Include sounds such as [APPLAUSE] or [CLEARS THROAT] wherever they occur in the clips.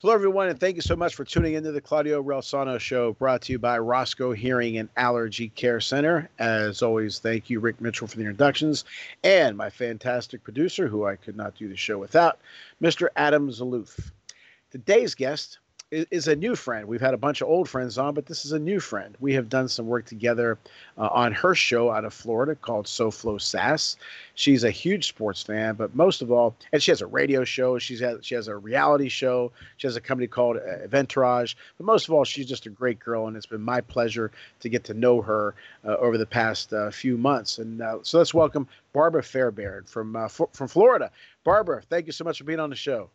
Hello, everyone, and thank you so much for tuning into the Claudio Relsano Show, brought to you by Roscoe Hearing and Allergy Care Center. As always, thank you, Rick Mitchell, for the introductions, and my fantastic producer, who I could not do the show without, Mr. Adam Zaloof. Today's guest is a new friend. We've had a bunch of old friends on, but this is a new friend. We have done some work together uh, on her show out of Florida called SoFlo Sass. She's a huge sports fan, but most of all, and she has a radio show. She's she has a reality show. She has a company called uh. But most of all, she's just a great girl, and it's been my pleasure to get to know her uh, over the past uh, few months. And uh, so let's welcome Barbara Fairbairn from uh, f- from Florida. Barbara, thank you so much for being on the show.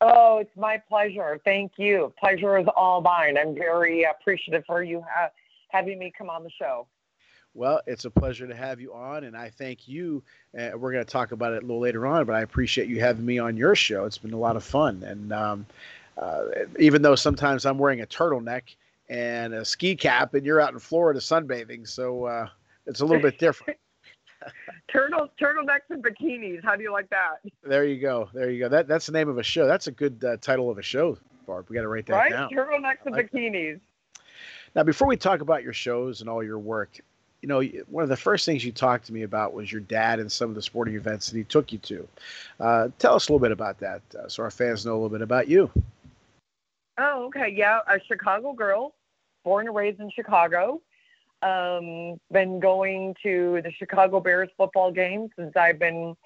Oh, it's my pleasure. Thank you. Pleasure is all mine. I'm very appreciative for you ha- having me come on the show. Well, it's a pleasure to have you on, and I thank you. Uh, we're going to talk about it a little later on, but I appreciate you having me on your show. It's been a lot of fun, and um, uh, even though sometimes I'm wearing a turtleneck and a ski cap, and you're out in Florida sunbathing, so uh, it's a little bit different. [LAUGHS] [LAUGHS] Turtle turtlenecks and bikinis. How do you like that? There you go. There you go. That that's the name of a show. That's a good uh, title of a show, Barb. We got to write that right? down. Turtlenecks and like bikinis. That. Now, before we talk about your shows and all your work, you know, one of the first things you talked to me about was your dad and some of the sporting events that he took you to. Uh, tell us a little bit about that, uh, so our fans know a little bit about you. Oh, okay. Yeah, a Chicago girl, born and raised in Chicago um, been going to the Chicago Bears football games since I've been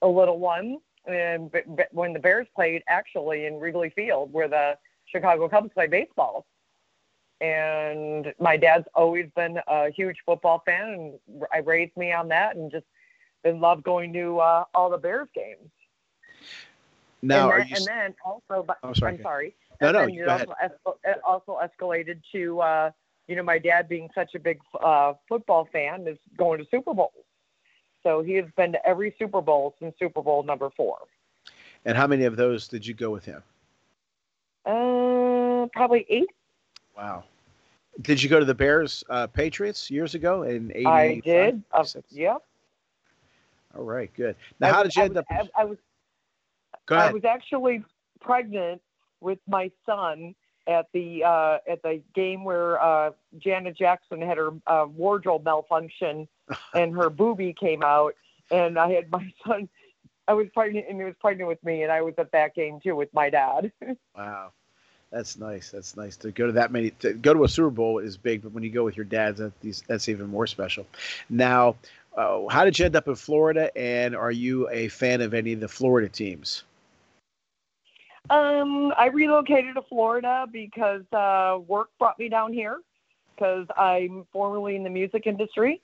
a little one. And when the Bears played, actually in Wrigley Field, where the Chicago Cubs play baseball. And my dad's always been a huge football fan, and I raised me on that, and just been love going to uh, all the Bears games. Now, and then, you... and then also, but, oh, sorry. I'm sorry. No, and no, also, es- it also escalated to uh, you know, my dad being such a big uh, football fan is going to Super Bowls. So he has been to every Super Bowl since Super Bowl number four. And how many of those did you go with him? Uh, probably eight. Wow. Did you go to the Bears uh, Patriots years ago in '80? I did. Uh, yep. All right, good. Now, I how did you end was, up? I, I was. Go ahead. I was actually pregnant with my son at the uh, at the game where uh, Janet Jackson had her uh, wardrobe malfunction [LAUGHS] and her boobie came out, and I had my [LAUGHS] son. I was pregnant, and he was pregnant with me, and I was at that game too with my dad. [LAUGHS] wow, that's nice. That's nice to go to that many. To go to a Super Bowl is big, but when you go with your dad, that, that's even more special. Now, uh, how did you end up in Florida, and are you a fan of any of the Florida teams? Um, I relocated to Florida because uh, work brought me down here because I'm formerly in the music industry,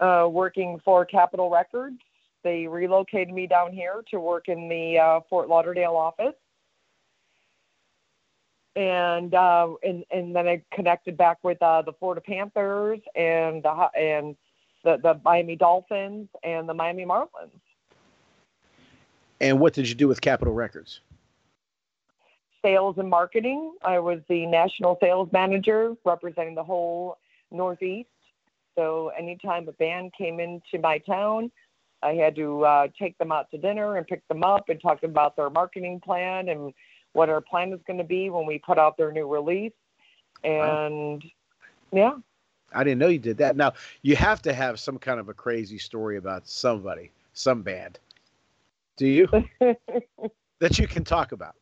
uh, working for Capitol Records. They relocated me down here to work in the uh, Fort Lauderdale office. And, uh, and and then I connected back with uh, the Florida Panthers and the and the, the Miami Dolphins and the Miami Marlins. And what did you do with Capitol Records? Sales and marketing. I was the national sales manager representing the whole Northeast. So anytime a band came into my town, I had to uh, take them out to dinner and pick them up and talk about their marketing plan and what our plan is going to be when we put out their new release. And wow. yeah. I didn't know you did that. Now, you have to have some kind of a crazy story about somebody, some band. Do you? [LAUGHS] that you can talk about.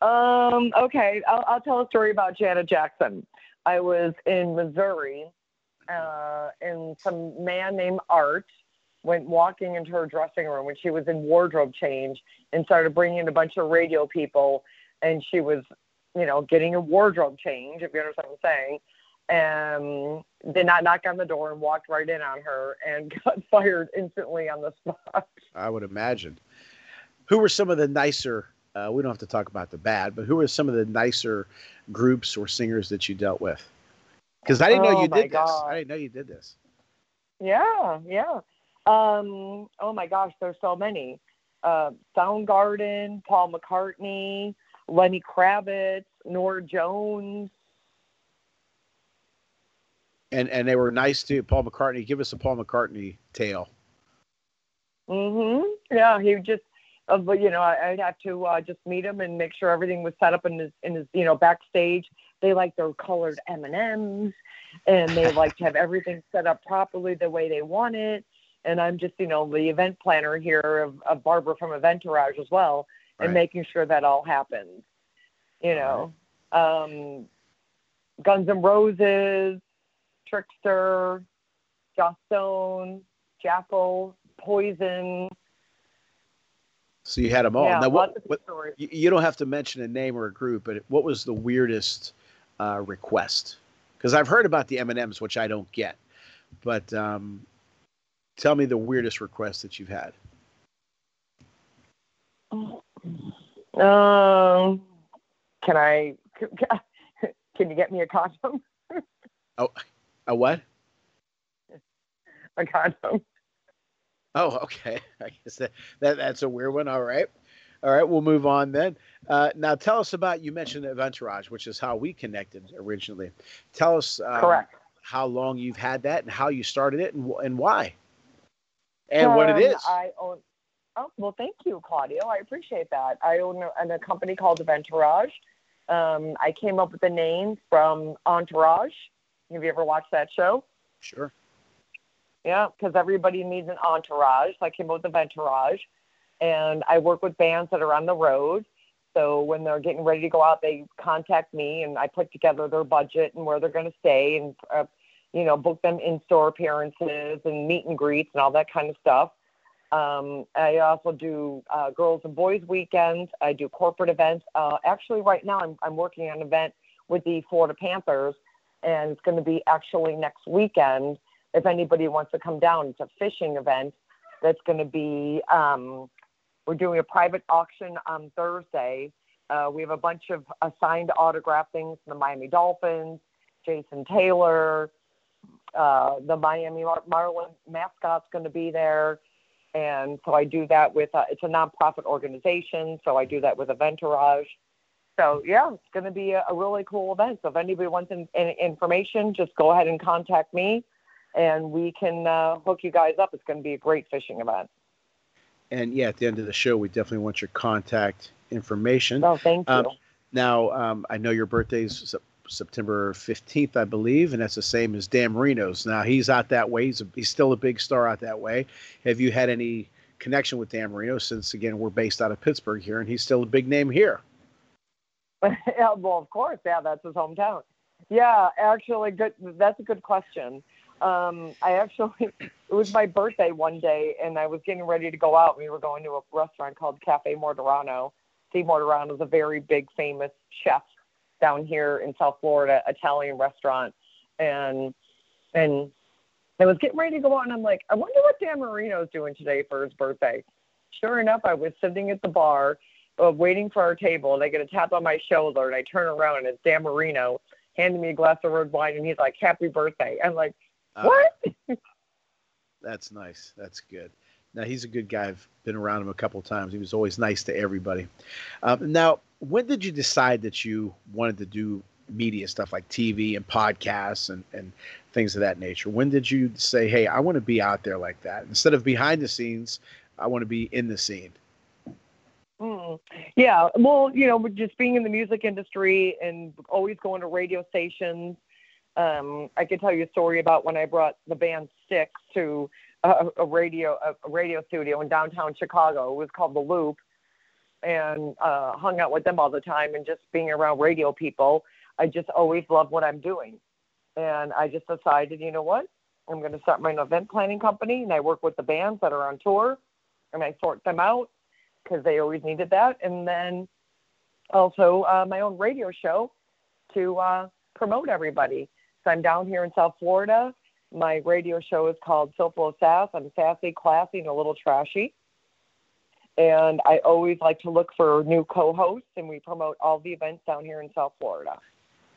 Um, okay, I'll, I'll tell a story about Janet Jackson. I was in Missouri, uh, and some man named Art went walking into her dressing room when she was in wardrobe change and started bringing in a bunch of radio people, and she was, you know, getting a wardrobe change, if you understand what I'm saying, and did not knock on the door and walked right in on her and [LAUGHS] got fired instantly on the spot. I would imagine. Who were some of the nicer Uh, we don't have to talk about the bad, but who are some of the nicer groups or singers that you dealt with? Because I didn't know Oh, you my did this. God. I didn't know you did this. Yeah, yeah. Um, oh my gosh, there's so many. Uh, Soundgarden, Paul McCartney, Lenny Kravitz, Norah Jones. And and they were nice to Paul McCartney. Give us a Paul McCartney tale. Mm-hmm. Yeah, he just, uh, but you know, I, I'd have to uh, just meet him and make sure everything was set up in his, in his, you know, backstage. They like their colored M and M's, and they like to have everything set up properly the way they want it. And I'm just, you know, the event planner here of, of Barbara from Eventourage as well, and making sure that all happens. You know, um, Guns N' Roses, Trickster, Joss Stone, Jackal, Poison. So you had them all. yeah, now, what, what, you, don't have to mention a name or a group, but what was the weirdest uh, request? Because I've heard about the M and M's, which I don't get, but um, tell me the weirdest request that you've had. Um, can I? [LAUGHS] Can you get me a condom? A what? [LAUGHS] A condom. Oh, [LAUGHS] okay. I guess that, that that's a weird one. All right. All right, we'll move on then. Uh, now, tell us about you mentioned Eventourage, which is how we connected originally. Tell us um, Correct. how long you've had that and how you started it and, and why, and what it Um. I own. Oh well, thank you, Claudio. I appreciate that. I own a, a company called Eventourage. Um, I came up with the name from Entourage. Have you ever watched that show? Sure. Yeah, because everybody needs an entourage. So I came up with Eventourage, and I work with bands that are on the road. So when they're getting ready to go out, they contact me, and I put together their budget and where they're going to stay, and uh, you know, book them in-store appearances and meet and greets and all that kind of stuff. Um, I also do uh, girls and boys weekends. I do corporate events. Uh, actually, right now I'm I'm working on an event with the Florida Panthers, and it's going to be actually next weekend if anybody wants to come down. It's a fishing event that's going to be, um, we're doing a private auction on Thursday. Uh, we have a bunch of assigned autograph things from the Miami Dolphins, Jason Taylor, uh, the Miami Mar- Marlin mascot's going to be there. And so I do that with, uh, it's a nonprofit organization. So I do that with Eventourage. So yeah, it's going to be a, a really cool event. So if anybody wants in, in, information, just go ahead and contact me and we can uh, hook you guys up. It's going to be a great fishing event. And yeah, at the end of the show, we definitely want your contact information. So thank you. Um, Now, um, I know your birthday's Sep- September 15th, I believe, and that's the same as Dan Marino's. Now, he's out that way. He's, a, he's still a big star out that way. Have you had any connection with Dan Marino since, again, we're based out of Pittsburgh here, and he's still a big name here? yeah, [LAUGHS] [LAUGHS] well, of course, yeah, that's his hometown. Yeah, actually, good. That's a good question. Um, I actually, [COUGHS] it was my birthday one day, and I was getting ready to go out. We were going to a restaurant called Cafe Martorano. Steve Martorano is a very big, famous chef down here in South Florida, Italian restaurant, and and I was getting ready to go out, and I'm like, I wonder what Dan Marino's doing today for his birthday. Sure enough, I was sitting at the bar, uh, waiting for our table, and I get a tap on my shoulder, and I turn around, and it's Dan Marino handing me a glass of red wine, and he's like, "Happy birthday!" I'm like, Uh, "What?" That's nice. That's good. Now, he's a good guy. I've been around him a couple of times. He was always nice to everybody. Um, now, when did you decide that you wanted to do media stuff like TV and podcasts and, and things of that nature? When did you say, hey, I want to be out there like that? Instead of behind the scenes, I want to be in the scene. Mm. Yeah, well, you know, just being in the music industry and always going to radio stations. Um, I could tell you a story about when I brought the band Styx to a, a radio a radio studio in downtown Chicago. It was called The Loop, and uh, hung out with them all the time. And just being around radio people, I just always love what I'm doing. And I just decided, you know what, I'm going to start my own event planning company, and I work with the bands that are on tour, and I sort them out because they always needed that. And then also uh, my own radio show to uh, promote everybody. I'm down here in South Florida. My radio show is called SoFlo Sass. I'm sassy, classy, and a little trashy. And I always like to look for new co-hosts, and we promote all the events down here in South Florida.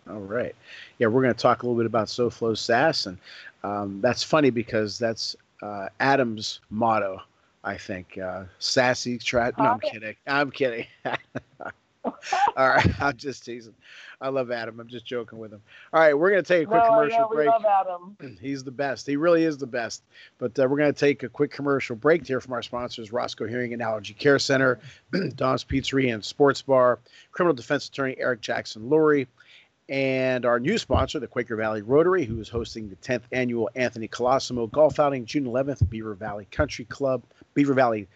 All right. Yeah, we're going to talk a little bit about SoFlo Sass, and um, that's funny because that's uh, Adam's motto. I think uh, sassy. Try. No, I'm kidding. I'm kidding. [LAUGHS] [LAUGHS] All right, I'm just teasing. I love Adam. I'm just joking with him. All right, we're going to take a quick no, commercial yeah, break. We love Adam. [CLEARS THROAT] He's the best. He really is the best. But uh, we're going to take a quick commercial break here from our sponsors, Roscoe Hearing and Allergy Care Center, [CLEARS THROAT] Don's Pizzeria and Sports Bar, criminal defense attorney Eric Jackson Lurie, and our new sponsor, the Quaker Valley Rotary, who is hosting the 10th annual Anthony Colosimo Golf Outing June 11th, Beaver Valley Country Club, Beaver Valley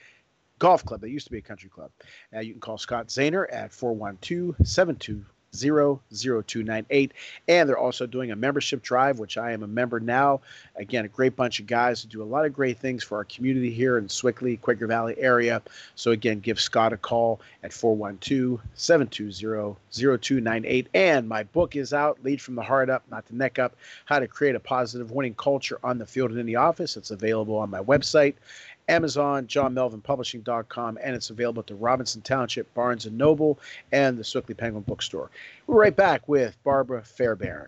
Golf Club. That used to be a country club. You can call Scott Zahner at 412 720 0298. And they're also doing a membership drive, which I am a member now. Again, a great bunch of guys who do a lot of great things for our community here in Sewickley, Quaker Valley area. So again, give Scott a call at 412 720 0298. And my book is out, Lead from the Heart Up, Not the Neck Up How to Create a Positive Winning Culture on the Field and in the Office. It's available on my website. Amazon, JohnMelvinPublishing.com, and it's available at the Robinson Township Barnes Noble and the Sewickley Penguin Bookstore. We're right back with Barbara Fairbairn.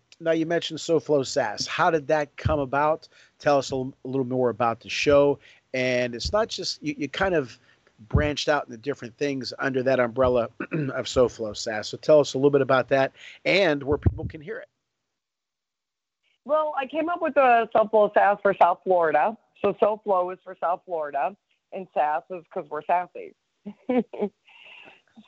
now you mentioned SoFlo Sass. How did that come about? Tell us a, little more about the show. And it's not just you, you kind of branched out into different things under that umbrella [CLEARS THROAT] of SoFlo Sass. So tell us a little bit about that and where people can hear it. Well, I came up with the SoFlo Sass for South Florida. So SoFlo is for South Florida, and Sass is because we're sassy. [LAUGHS]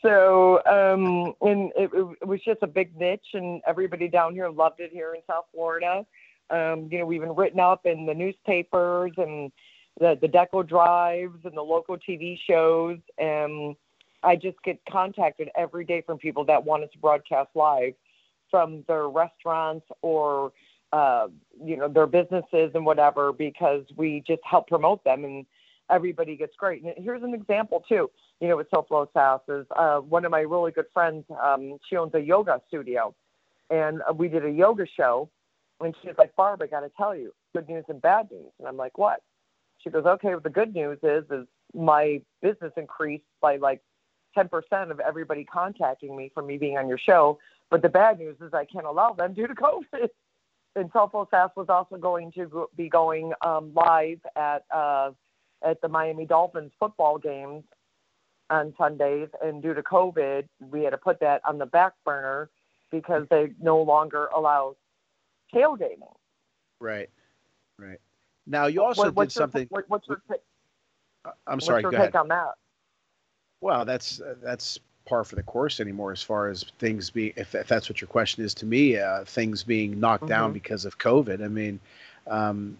so, um, and it, it, was just a big niche, and everybody down here loved it here in South Florida. Um, you know, we've been written up in the newspapers and the, the deco drives and the local TV shows. And I just get contacted every day from people that want us to broadcast live from their restaurants or uh, you know their businesses and whatever because we just help promote them and everybody gets great. And here's an example too. You know, with SoFlo Sass is uh, one of my really good friends. Um, she owns a yoga studio, and uh, we did a yoga show. And she's like, Barb, I got to tell you, good news and bad news. And I'm like, what? She goes, okay. Well, the good news is, is my business increased by like 10% of everybody contacting me for me being on your show. But the bad news is I can't allow them due to COVID. [LAUGHS] And SoFlo Sass was also going to be going um, live at uh, at the Miami Dolphins football games on Sundays, and due to COVID, we had to put that on the back burner because they no longer allow tailgating. Right, right. Now you also what, did something. Your, what's your, I'm sorry. What's your go take ahead. on that? Well, that's uh, that's par for the course anymore as far as things being if, if that's what your question is to me uh, things being knocked down Mhm. because of covid i mean um,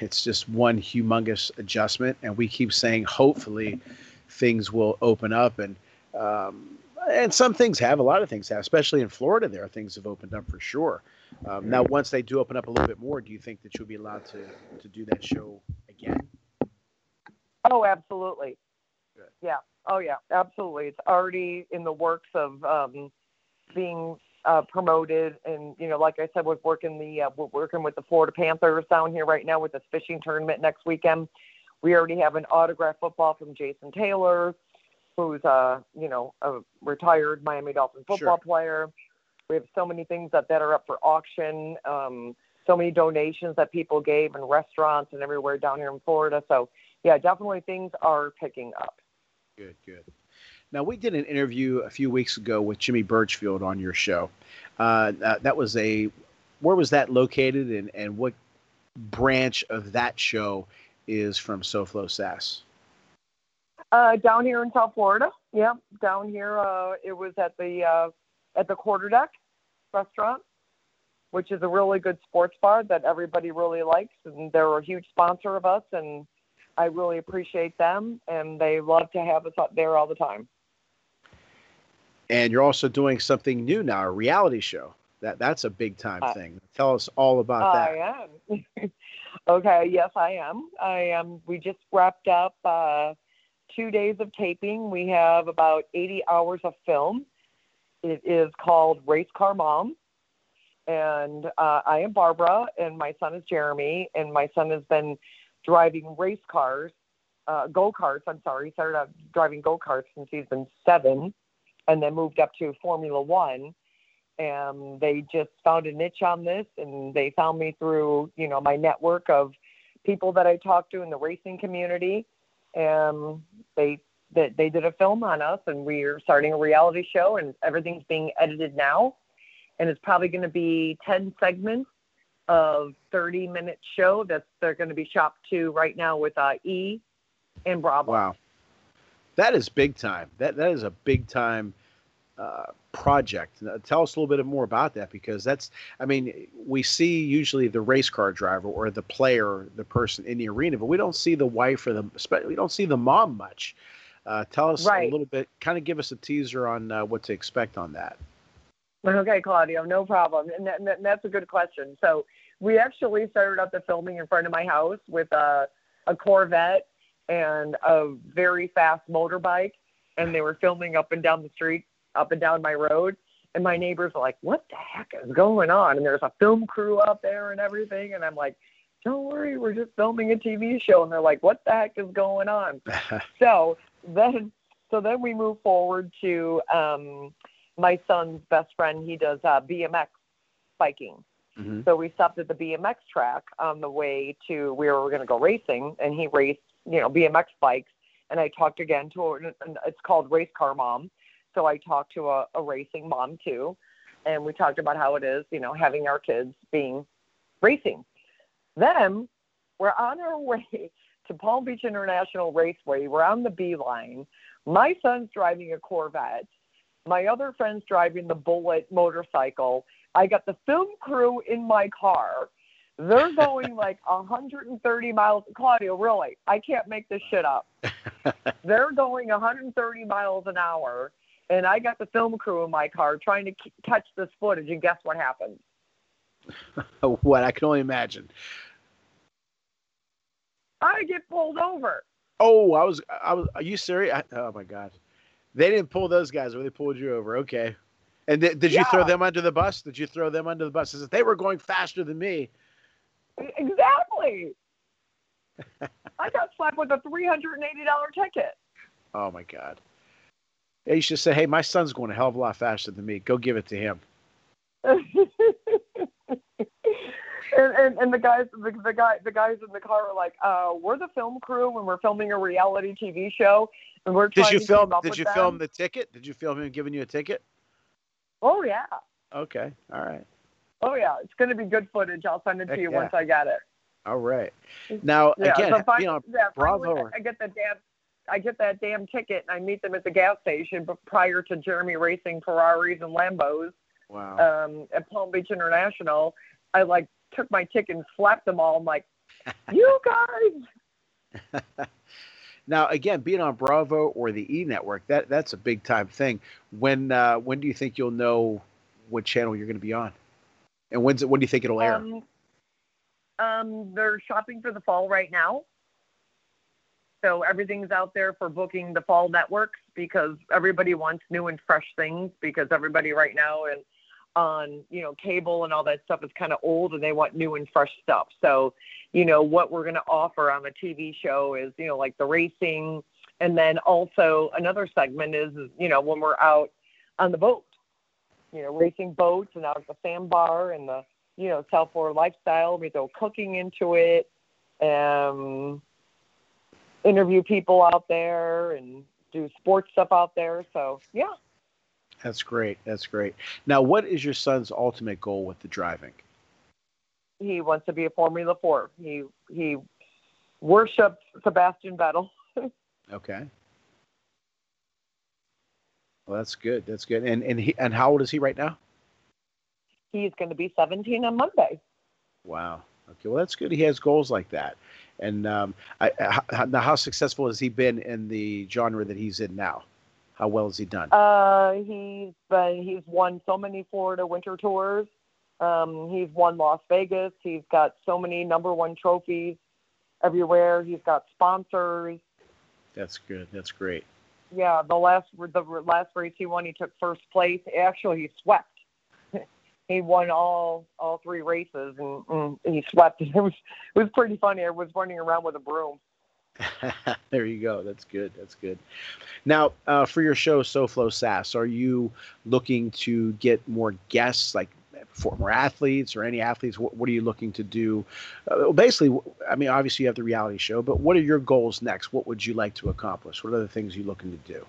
it's just one humongous adjustment and we keep saying hopefully things will open up and um, and some things have a lot of things have especially in florida there things have opened up for sure Um, now, once they do open up a little bit more, do you think that you'll be allowed to to do that show again? Oh, absolutely. Good. Yeah. Oh, yeah. Absolutely. It's already in the works of um, being uh, promoted, and you know, like I said, we're working the uh, we're working with the Florida Panthers down here right now with this fishing tournament next weekend. We already have an autograph football from Jason Taylor, who's a you know a retired Miami Dolphin football Sure. player. We have so many things that, that are up for auction. Um, so many donations that people gave in restaurants and everywhere down here in Florida. So yeah, definitely things are picking up. Good, good. Now we did an interview a few weeks ago with Jimmy Birchfield on your show. Uh, that, was a where was that located, and and what branch of that show is from SoFlo Sass? Uh, down here in South Florida. Yeah, down here. Uh, it was at the uh, at the Quarter Deck restaurant, which is a really good sports bar that everybody really likes, and they're a huge sponsor of us, and I really appreciate them, and they love to have us up there all the time. And you're also doing something new now, a reality show. That that's a big time Uh, thing. Tell us all about that. I am. [LAUGHS] okay, yes, I am. I am. We just wrapped up uh, two days of taping. We have about 80 hours of film. It is called Race Car Mom. And uh, I am Barbara, and my son is Jeremy, and my son has been driving race cars, uh, go karts. I'm sorry, he started out driving go karts since he's been seven, and then moved up to Formula One. And they just found a niche on this and they found me through you know my network of people that i talked to in the racing community. And they they, they did a film on us and we're starting a reality show and everything's being edited now. And it's probably going to be 10 segments of 30 minute show that's they're going to be shopped to right now with uh, e and bravo. Wow, that is big time. That that is a big time uh, project. Now, tell us a little bit more about that because that's. I mean, we see usually the race car driver or the player, the person in the arena, but we don't see the wife or the. We don't see the mom much. Uh, tell us Right. a little bit. Kind of give us a teaser on uh, what to expect on that. Okay, Claudio, no problem. And, that, and that's a good question. So we actually started up the filming in front of my house with a, a Corvette and a very fast motorbike, and they were filming up and down the street, up and down my road. And my neighbors are like, "What the heck is going on?" And there's a film crew out there and everything. And I'm like, "Don't worry, we're just filming a TV show." And they're like, "What the heck is going on?" [LAUGHS] so then so then we move forward to um my son's best friend he does uh bmx biking Mhm. so we stopped at the bmx track on the way to where we were going to go racing and he raced you know bmx bikes and i talked again to a, and it's called race car mom so i talked to a, a racing mom too and we talked about how it is you know having our kids being racing then we're on our [LAUGHS] way to Palm Beach International Raceway. We're on the B beeline. My son's driving a Corvette. My other friend's driving the Bullet motorcycle. I got the film crew in my car. They're going like 130 miles. Claudio, really, I can't make this shit up. [LAUGHS] They're going 130 miles an hour, and I got the film crew in my car trying to c- catch this footage. And guess what happened? [LAUGHS] what I can only imagine. I get pulled over. Oh, I was. I was. Are you serious? I, oh my god, they didn't pull those guys over. They pulled you over. Okay. And did, did you throw them under the bus? Did you throw them under the bus? As they were going faster than me. Exactly. I got slapped with a three hundred and eighty dollar ticket. Oh my god. They should say, "Hey, my son's going a hell of a lot faster than me. Go give it to him." [LAUGHS] and, and and the guys the, the guy the guys in the car are like, uh, we're the film crew and we're filming a reality TV show and we're Did trying you to film? Did you them." film the ticket? Did you film him giving you a ticket? Oh yeah, Okay. All right. Oh yeah. It's going to be good footage. I'll send it Heck to you yeah. once I get it. All right. Now Yeah. again, so fin- you know, yeah, bravo. I get that damn. I get that damn ticket and I meet them at the gas station. But prior to Jeremy racing Ferraris and Lambos, wow. um, at Palm Beach International, I like took my ticket and slapped them all. I'm like, [LAUGHS] you guys. Now, again, being on Bravo or the E Network, that that's a big time thing. When uh, when do you think you'll know what channel you're going to be on? And when's it, when do you think it'll air? Um, um, they're shopping for the fall right now. So everything's out there for booking the fall networks because everybody wants new and fresh things because everybody right now and on you know cable and all that stuff is kind of old and they want new and fresh stuff. So you know what we're going to offer on the TV show is you know like the racing and then also another segment is you know when we're out on the boat, you know racing boats and out at the sandbar and the you know South Florida lifestyle. We throw cooking into it. Um, interview people out there and do sports stuff out there. So yeah. That's great. That's great. Now, what is your son's ultimate goal with the driving? He wants to be a Formula Four. He he worships Sebastian Vettel. [LAUGHS] okay. Well, that's good. That's good. And and he and how old is he right now? He's going to be 17 on Monday. Wow. Okay. Well, that's good. He has goals like that. And um, I, how, how successful has he been in the genre that he's in now? How well has he done? Uh, he's been, he's won so many Florida winter tours. Um, he's won Las Vegas. He's got so many number one trophies everywhere. He's got sponsors. That's good. That's great. Yeah, the last the last race he won, he took first place. Actually, he swept [LAUGHS] he won all all three races and, and he swept. [LAUGHS] It was it was pretty funny. I was running around with a broom. [LAUGHS] there you go. That's good. That's good. Now, uh, for your show, SoFlo Sass, are you looking to get more guests, like former athletes or any athletes? What, what are you looking to do? Uh, basically, I mean, obviously you have the reality show, but what are your goals next? What would you like to accomplish? What are the things you're looking to do?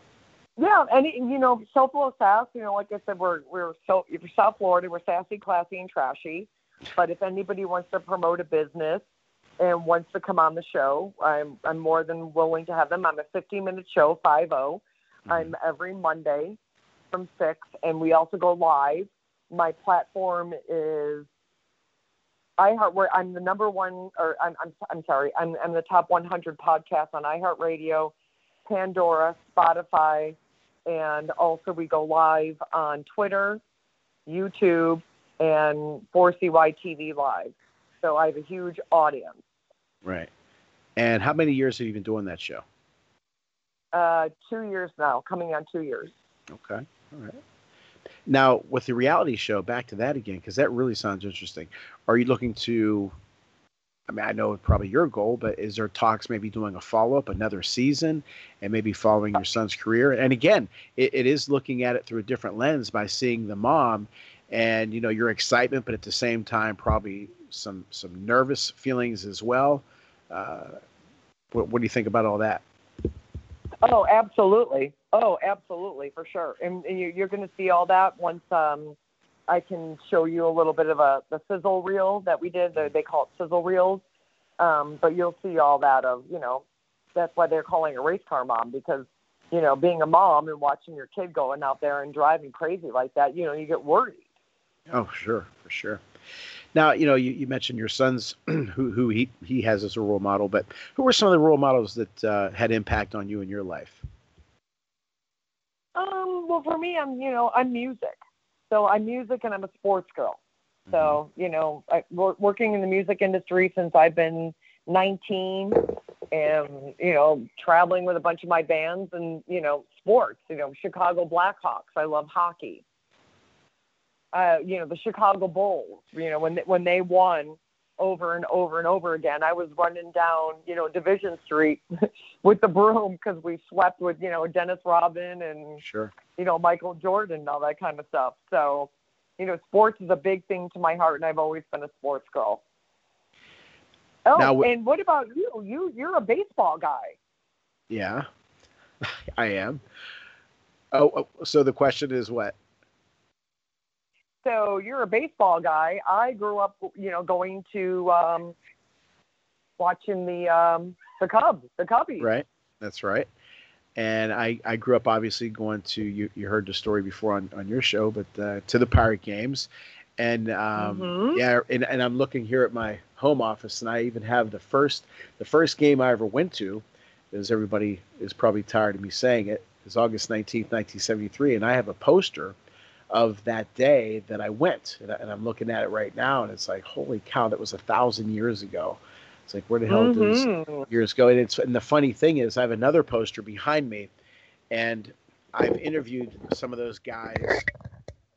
Yeah, and you know, SoFlo Sass, you know, like I said, we're we're so for South Florida, we're sassy, classy, and trashy. But if anybody wants to promote a business and wants to come on the show, I'm I'm more than willing to have them. I'm a 15 minute show, five zero. Mm-hmm. I'm every Monday from six, and we also go live. My platform is iHeart. Where I'm the number one, or I'm I'm I'm sorry, I'm I'm the top 100 podcast on iHeartRadio, Pandora, Spotify and also we go live on Twitter, YouTube, and 4CY TV Live. So I have a huge audience. Right. And how many years have you been doing that show? Uh, two years now, coming on two years. Okay. All right. Now, with the reality show, back to that again, because that really sounds interesting. Are you looking to I mean, I know probably your goal, but is there talks maybe doing a follow up, another season, and maybe following your son's career? And again, it, it is looking at it through a different lens by seeing the mom and you know your excitement, but at the same time probably some some nervous feelings as well. Uh, what, what do you think about all that? Oh, absolutely. Oh, absolutely, for sure. And, and you're going to see all that once um, I can show you a little bit of a the sizzle reel that we did. They, they call it sizzle reels, um, but you'll see all that of you know that's why they're calling a race car mom because you know being a mom and watching your kid going out there and driving crazy like that, you know you get worried. Oh, sure, for sure. Now, you know, you, you mentioned your son's [CLEARS THROAT] who who he he has as a role model, but who were some of the role models that uh, had impact on you in your life? Um, well, for me, I'm you know I'm music. So I'm music and I'm a sports girl. So, mm-hmm. you know, I, working in the music industry since I've been 19 and, you know, traveling with a bunch of my bands and, you know, sports, you know, Chicago Blackhawks. I love hockey. Uh, you know, the Chicago Bulls, you know, when, they, when they won over and over and over again, I was running down, you know, Division Street [LAUGHS] with the broom because we swept with, you know, Dennis Rodman and, sure you know, Michael Jordan and all that kind of stuff. So, you know, sports is a big thing to my heart, and I've always been a sports girl. Oh, now, and what about you? You you're a baseball guy. Yeah, [LAUGHS] I am. Oh, oh, so the question is what? So you're a baseball guy. I grew up, you know, going to um, watching the um, the Cubs, the Cubbies. Right. That's right and I, I grew up obviously going to you, you heard the story before on, on your show but uh, to the pirate games and um, mm-hmm. yeah and, and i'm looking here at my home office and i even have the first the first game i ever went to as everybody is probably tired of me saying it is august 19th 1973 and i have a poster of that day that I went, and, I, am looking at it right now, and it's like, holy cow, that was a thousand years ago. It's like, where the hell mm-hmm. did those years go? And it's and the funny thing is, I have another poster behind me, and I've interviewed some of those guys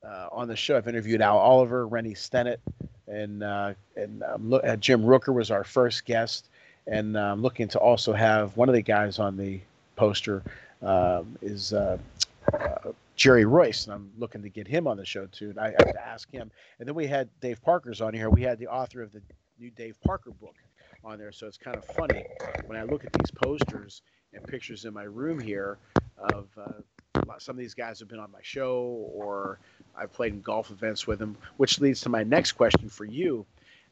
uh, on the show. I've interviewed Al Oliver, Rennie Stennett, and uh, and um, look, uh, Jim Rooker was our first guest, and I'm um, looking to also have one of the guys on the poster um, is uh, uh, Jerry Reuss, and I'm looking to get him on the show too. And I have to ask him. And then we had Dave Parker's on here. We had the author of the new Dave Parker book on there, so it's kind of funny when I look at these posters and pictures in my room here of uh, some of these guys have been on my show or I've played in golf events with them, which leads to my next question for you.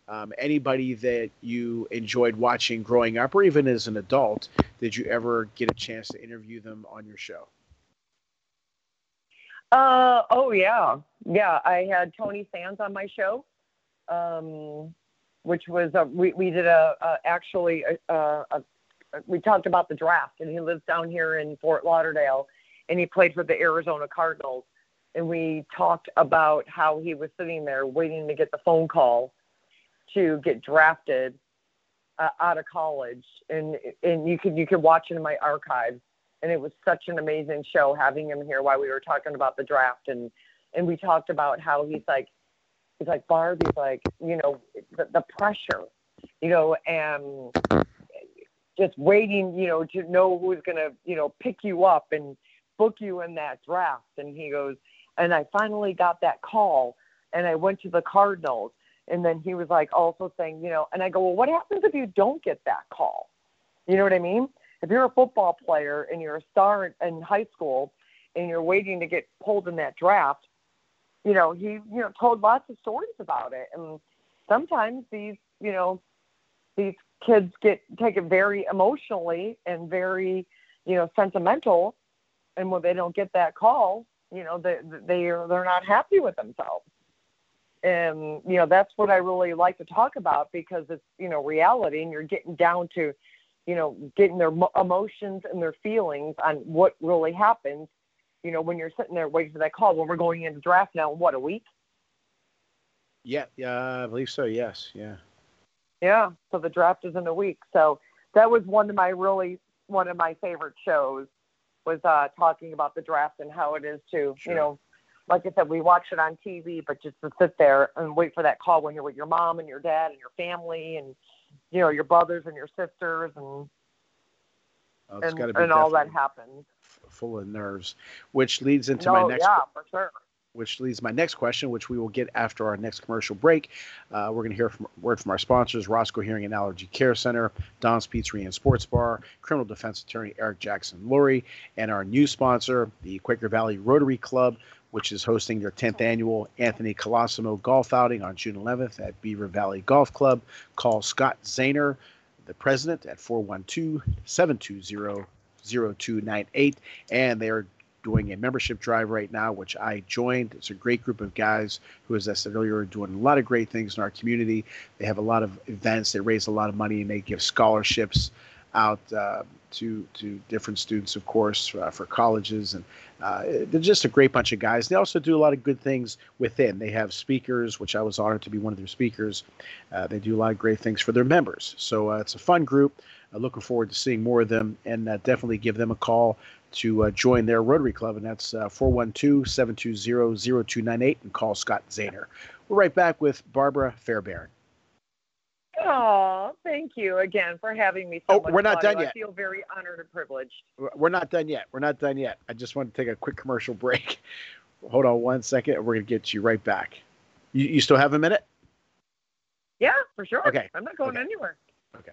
Um, anybody that you enjoyed watching growing up or even as an adult, did you ever get a chance to interview them on your show? Uh, oh, yeah. Yeah, I had Tony Sands on my show, um, which was, a, we, we did a, a actually, a, a, we talked about the draft, and he lives down here in Fort Lauderdale, and he played for the Arizona Cardinals and we talked about how he was sitting there waiting to get the phone call to get drafted uh, out of college and and you could you could watch it in my archives and it was such an amazing show having him here while we were talking about the draft and and we talked about how he's like he's like Barb he's like you know the, the pressure you know and just waiting you know to know who's going to you know pick you up and book you in that draft and he goes and I finally got that call and I went to the Cardinals. And then he was like also saying, you know, and I go, well, what happens if you don't get that call? You know what I mean? If you're a football player and you're a star in high school and you're waiting to get pulled in that draft, you know, he, you know, told lots of stories about it. And sometimes these, you know, these kids get take it very emotionally and very, you know, sentimental. And when they don't get that call, you know they they are they're not happy with themselves and you know that's what i really like to talk about because it's you know reality and you're getting down to you know getting their emotions and their feelings on what really happens you know when you're sitting there waiting for that call when we're going into draft now what a week? Yeah yeah i believe so yes yeah. Yeah so the draft is in a week. So that was one of my really one of my favorite shows was uh, talking about the draft and how it is to, sure. you know, like I said, we watch it on TV, but just to sit there and wait for that call when you're with your mom and your dad and your family and, you know, your brothers and your sisters and oh, and, and all that happens. Full of nerves, which leads into no, my next. Yeah, for sure which leads my next question, which we will get after our next commercial break. Uh, we're going to hear from word from our sponsors: Roscoe Hearing and Allergy Care Center, Don's Pizzeria and Sports Bar, criminal defense attorney Eric Jackson Lurie, and our new sponsor, the Quaker Valley Rotary Club, which is hosting their 10th annual Anthony Colosimo golf outing on June 11th at Beaver Valley Golf Club. Call Scott Zahner, the president, at 412 720 0298, and they're doing a membership drive right now, which I joined. It's a great group of guys who, as I said earlier, are doing a lot of great things in our community. They have a lot of events, they raise a lot of money, and they give scholarships out uh, to to different students, of course, uh, for colleges, and uh, they're just a great bunch of guys. They also do a lot of good things within. They have speakers, which I was honored to be one of their speakers. Uh, they do a lot of great things for their members. So uh, it's a fun group. looking forward to seeing more of them, and uh, definitely give them a call to uh, join their Rotary Club, and that's 412 720 0298 and call Scott Zahner. We're right back with Barbara Fairbairn. Oh, thank you again for having me. So oh, we're not done yet. I feel very honored and privileged. We're not done yet. We're not done yet. I just want to take a quick commercial break. [LAUGHS] Hold on one second, we're going to get you right back. You, you still have a minute? Yeah, for sure. Okay. I'm not going okay. anywhere. Okay.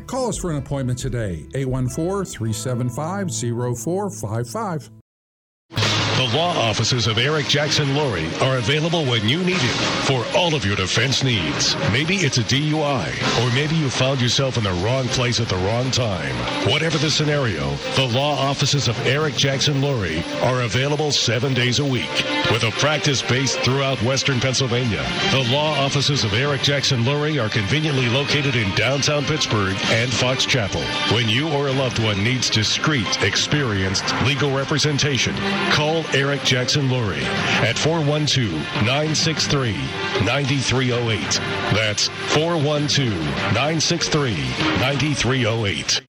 for. Call us for an appointment today, 814 375 0455. The law offices of Eric Jackson Lurie are available when you need it for all of your defense needs. Maybe it's a DUI, or maybe you found yourself in the wrong place at the wrong time. Whatever the scenario, the law offices of Eric Jackson Lurie are available seven days a week. With a practice based throughout Western Pennsylvania, the law offices of Eric Jackson Lurie are conveniently located in downtown Pittsburgh and Fox Chapel. When you or a loved one needs discreet, experienced legal representation, call Eric Jackson Lurie at 412 963 9308. That's 412 963 9308.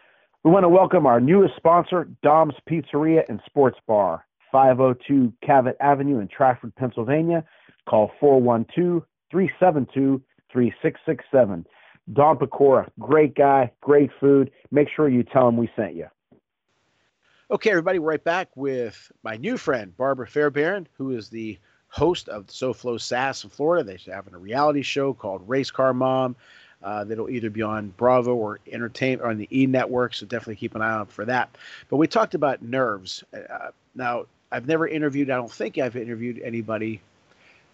We want to welcome our newest sponsor, Dom's Pizzeria and Sports Bar, 502 Cavitt Avenue in Trafford, Pennsylvania. Call 412 372 3667. Don Pecora, great guy, great food. Make sure you tell him we sent you. Okay, everybody, we're right back with my new friend, Barbara Fairbairn, who is the host of SoFlo Sass in Florida. They're having a reality show called Race Car Mom. Uh, that'll either be on Bravo or Entertainment or on the E Network, so definitely keep an eye out for that. But we talked about nerves. Uh, now, I've never interviewed, I don't think I've interviewed anybody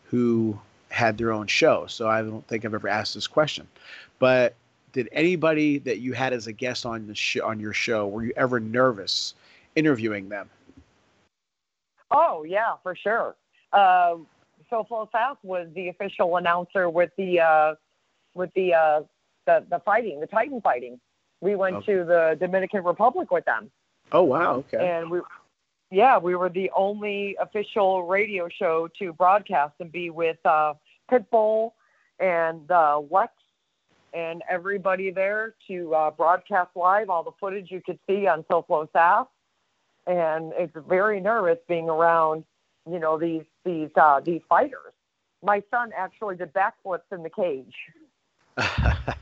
who had their own show, so I don't think I've ever asked this question. But did anybody that you had as a guest on the sh- on your show were you ever nervous interviewing them? Oh yeah, for sure. Uh, SoFlo Sass was the official announcer with the uh, with the, uh, the the fighting, the Titan fighting. We went okay. to the Dominican Republic with them. Oh wow! Okay. And we, yeah, we were the only official radio show to broadcast and be with uh, Pitbull and uh, Lex and everybody there to uh, broadcast live all the footage you could see on SoFlo South. and it's very nervous being around, you know, these these uh, these fighters. My son actually did backflips in the cage. [LAUGHS]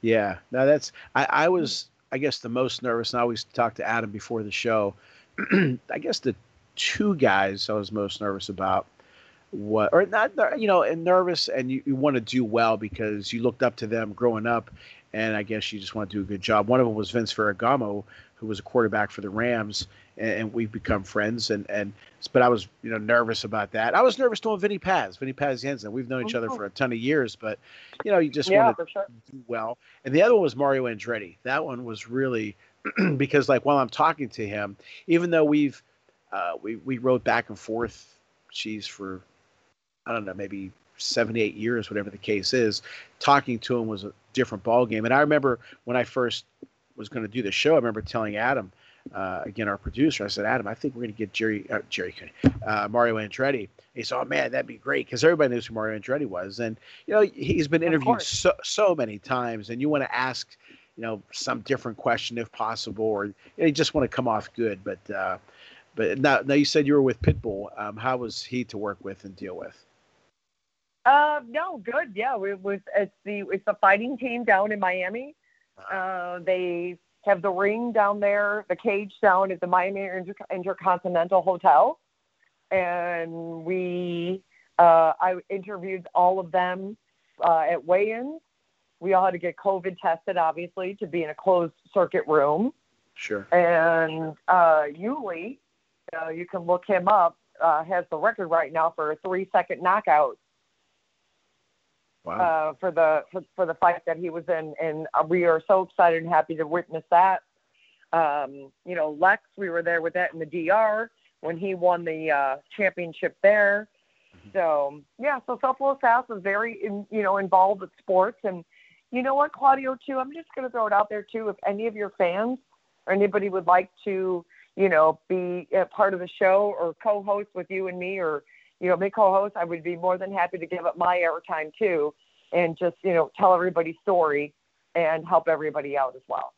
yeah, now that's I, I was I guess the most nervous, and I always talk to Adam before the show. [CLEARS THROAT] I guess the two guys I was most nervous about what or not you know and nervous and you, you want to do well because you looked up to them growing up and I guess you just want to do a good job. One of them was Vince Ferragamo, who was a quarterback for the Rams, and, and, we've become friends. And and but I was you know nervous about that. I was nervous doing Vinny Paz, Vinny Pazienza. We've known each other for a ton of years, but you know you just yeah, want to sure. do well. And the other one was Mario Andretti. That one was really [CLEARS THROAT] because like while I'm talking to him, even though we've uh, we we wrote back and forth, geez, for I don't know maybe seven eight years, whatever the case is. Talking to him was a different ball game. And I remember when I first was going to do the show, I remember telling Adam, uh, again, our producer, I said, Adam, I think we're going to get Jerry, uh, Jerry, uh, Mario Andretti. He said, oh man, that'd be great because everybody knows who Mario Andretti was, and you know he's been interviewed so so many times, and you want to ask, you know, some different question if possible, or you, know, you just want to come off good. But uh, but now, now you said you were with Pitbull. Um, how was he to work with and deal with? Uh, no, good. Yeah, it was. It's the it's the fighting team down in Miami. Uh-huh. Uh, they have the ring down there, the cage down at the Miami Inter- Intercontinental Hotel, and we uh, I interviewed all of them uh, at weigh-ins. We all had to get COVID tested, obviously, to be in a closed circuit room. Sure. And uh, Yuli, uh, you can look him up, uh, has the record right now for a three-second knockout wow. uh, for the for, for the fight that he was in, and uh, we are so excited and happy to witness that. Um, you know, Lex, we were there with that in the DR when he won the uh, championship there. Mm-hmm. So yeah, so SoFlo Sass is very in, you know involved with sports, and you know what, Claudio too. I'm just going to throw it out there too. If any of your fans or anybody would like to, you know, be a part of the show or co-host with you and me, or you know, me co-host, I would be more than happy to give up my airtime too, and just you know tell everybody's story and help everybody out as well.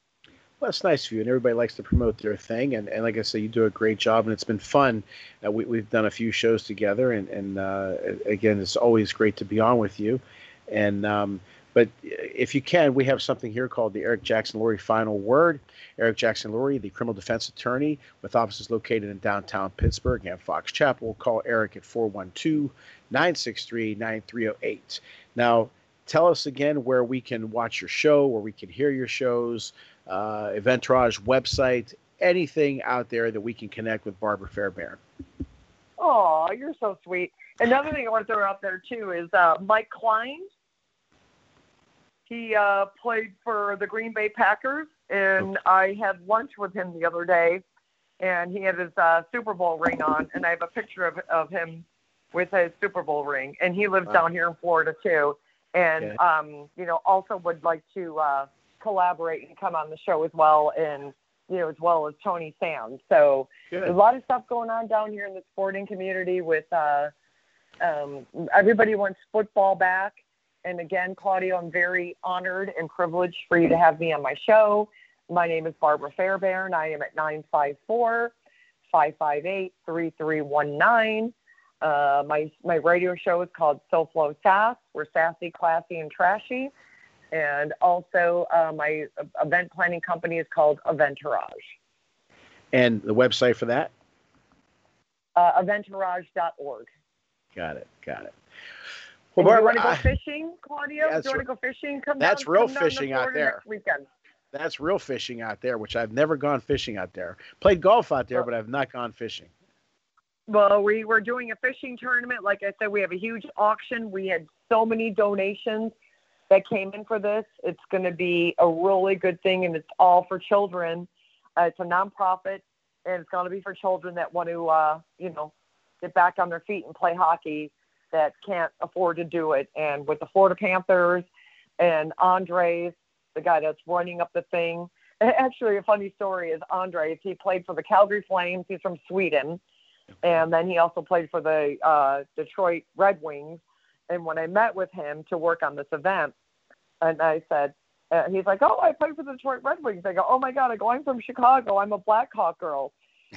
Well, it's nice of you, and everybody likes to promote their thing. And, and like I say, you do a great job, and it's been fun. Uh, we, we've done a few shows together, and, and uh, again, it's always great to be on with you. And um, but if you can, we have something here called the Eric Jackson Lurie Final Word. Eric Jackson Lurie, the criminal defense attorney with offices located in downtown Pittsburgh and Fox Chapel. Call Eric at 412 963 9308. Now, tell us again where we can watch your show, where we can hear your shows, uh, Eventourage website, anything out there that we can connect with Barbara Fairbairn. Oh, you're so sweet. Another thing I want to throw out there too is uh, Mike Klein. He uh, played for the Green Bay Packers, and I had lunch with him the other day, and he had his uh, Super Bowl ring on, and I have a picture of of him with his Super Bowl ring, and he lives Wow. down here in Florida too, and Okay. um, you know also would like to uh, collaborate and come on the show as well, and you know as well as Tony Sands. So there's a lot of stuff going on down here in the sporting community with uh, um, everybody wants football back. And again, Claudio, I'm very honored and privileged for you to have me on my show. My name is Barbara Fairbairn. I am at 954 558 3319. Uh, My my radio show is called SoFlo Sass. We're sassy, classy, and trashy. And also, uh, my event planning company is called Eventourage. And the website for that? Uh, eventourage.org. Got it. Got it. Well, you want to go I- fishing, Claudio? That's Do you want to go fishing? Come that's down, real come fishing out there. Weekend. that's real fishing out there, which I've never gone fishing out there. Played golf out there, but I've not gone fishing. Well, we were doing a fishing tournament. Like I said, we have a huge auction. We had so many donations that came in for this. It's going to be a really good thing, and it's all for children. Uh, it's a nonprofit, and it's going to be for children that want to, uh, you know, get back on their feet and play hockey that can't afford to do it. And with the Florida Panthers and Andres, the guy that's running up the thing. [LAUGHS] Actually, a funny story is Andres. He played for the Calgary Flames. He's from Sweden and then he also played for the uh, Detroit Red Wings. And when I met with him to work on this event, and I said, uh, he's like, "Oh, I played for the Detroit Red Wings." I go, "Oh my God!" I go, "I'm from Chicago. I'm a Blackhawk girl,"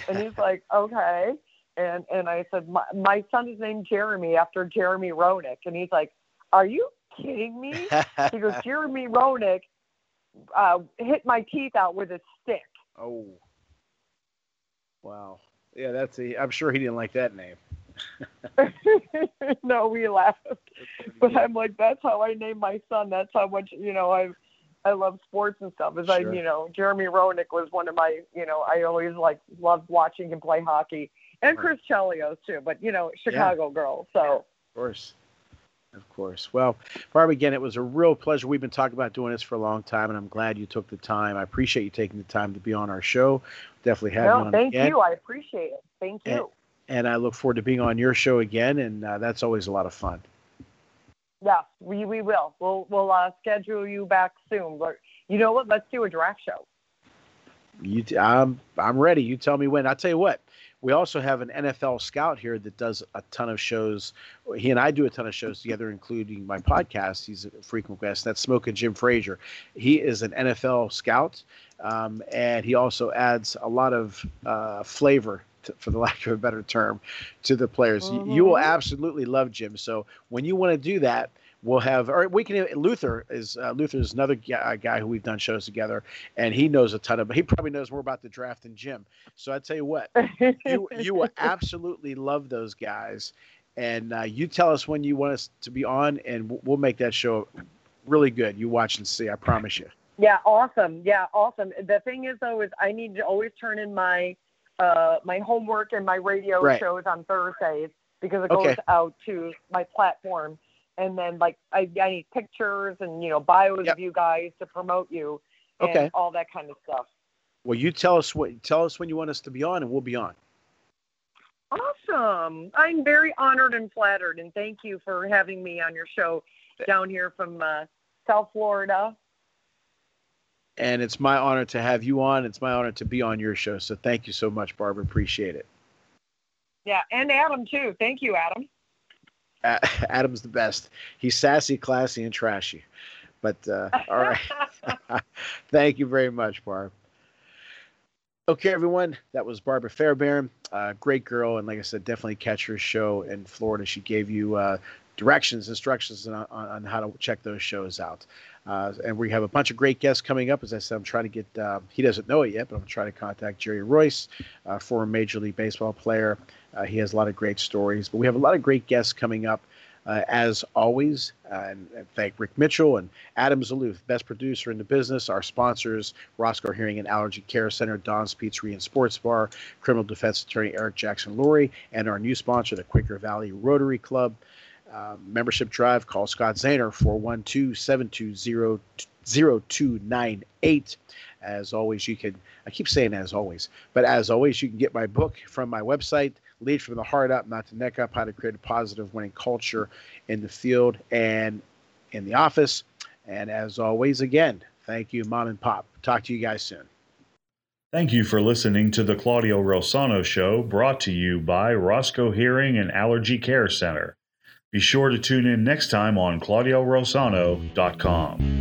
and he's [LAUGHS] like, "Okay." And and I said, "My, my son is named Jeremy after Jeremy Roenick," and he's like, "Are you kidding me?" He goes, [LAUGHS] "Jeremy Roenick uh, hit my teeth out with a stick." oh. Wow. Yeah, that's a. I'm sure he didn't like that name. [LAUGHS] no, we laughed. But I'm like, that's how I named my son. That's how much, you know, I I love sports and stuff. Is I, you know, Jeremy Roenick was one of my, you know, I always like loved watching him play hockey, and. Chris Chelios too. But you know, Chicago girl. So Of course. Of course. Well, Barb, again, it was a real pleasure. We've been talking about doing this for a long time, and I'm glad you took the time. I appreciate you taking the time to be on our show. Definitely have you on thank again. you. I appreciate it. Thank And- you. And I look forward to being on your show again, and uh, that's always a lot of fun. Yeah, we we will. We'll we'll uh, schedule you back soon. But you know what? Let's do a draft show. You, t- I'm, I'm ready. You tell me when. I'll tell you what. We also have an NFL scout here that does a ton of shows. He and I do a ton of shows together, including my podcast. He's a frequent guest. That's Smoking Jim Frazier. He is an NFL scout, um, and he also adds a lot of uh, flavor, to, for the [LAUGHS] lack of a better term, to the players. You- You will Mhm. absolutely love Jim. So when you want to do that, we'll have. Or we can. Luther is uh, Luther is another guy, guy who we've done shows together, and he knows a ton of. He probably knows more about the draft than Jim. So I tell you what, you you will [LAUGHS] absolutely love those guys, and uh, you tell us when you want us to be on, and we'll- we'll make that show really good. You watch and see. I promise you. Yeah, awesome. Yeah, awesome. The thing is though is I need to always turn in my uh my homework and my radio Right. shows on Thursdays because it goes Okay. out to my platform and then like I, I need pictures and you know bios Yep. of you guys to promote you and Okay. all that kind of stuff. Well, you tell us what tell us when you want us to be on, and we'll be on. Awesome. I'm very honored and flattered and thank you for having me on your show down here from uh, South Florida. And it's my honor to have you on. It's my honor to be on your show. So thank you so much, Barbara. Appreciate it. Yeah, and Adam too. Thank you, Adam. [LAUGHS] Adam's the best. He's sassy, classy, and trashy. But uh, all right. [LAUGHS] Thank you very much, Barb. Okay, everyone. That was Barbara Fairbairn. Uh, great girl. And like I said, definitely catch her show in Florida. She gave you uh, directions, instructions on, on, on how to check those shows out. Uh, and we have a bunch of great guests coming up. As I said, I'm trying to get, uh, he doesn't know it yet, but I'm trying to contact Jerry Reuss, uh, former Major League Baseball player. Uh, he has a lot of great stories. But we have a lot of great guests coming up. Uh, as always, uh, and, and, thank Rick Mitchell and Adam Zaloof, best producer in the business, our sponsors, Roscoe Hearing and Allergy Care Center, Don's Pizzeria and Sports Bar, criminal defense attorney Eric Jackson Lurie, and our new sponsor, the Quaker Valley Rotary Club. Uh, membership drive, call Scott Zahner, 412 720 0298. As always, you can, I keep saying as always, but as always, you can get my book from my website, Lead from the Heart Up, Not the Neck Up How to Create a Positive Winning Culture in the Field and in the Office. And as always, again, thank you, Mom and Pop. Talk to you guys soon. Thank you for listening to the Claudio Rosano Show, brought to you by Roscoe Hearing and Allergy Care Center. Be sure to tune in next time on ClaudioRosano.com.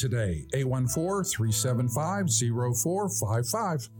today. 814 375 0455.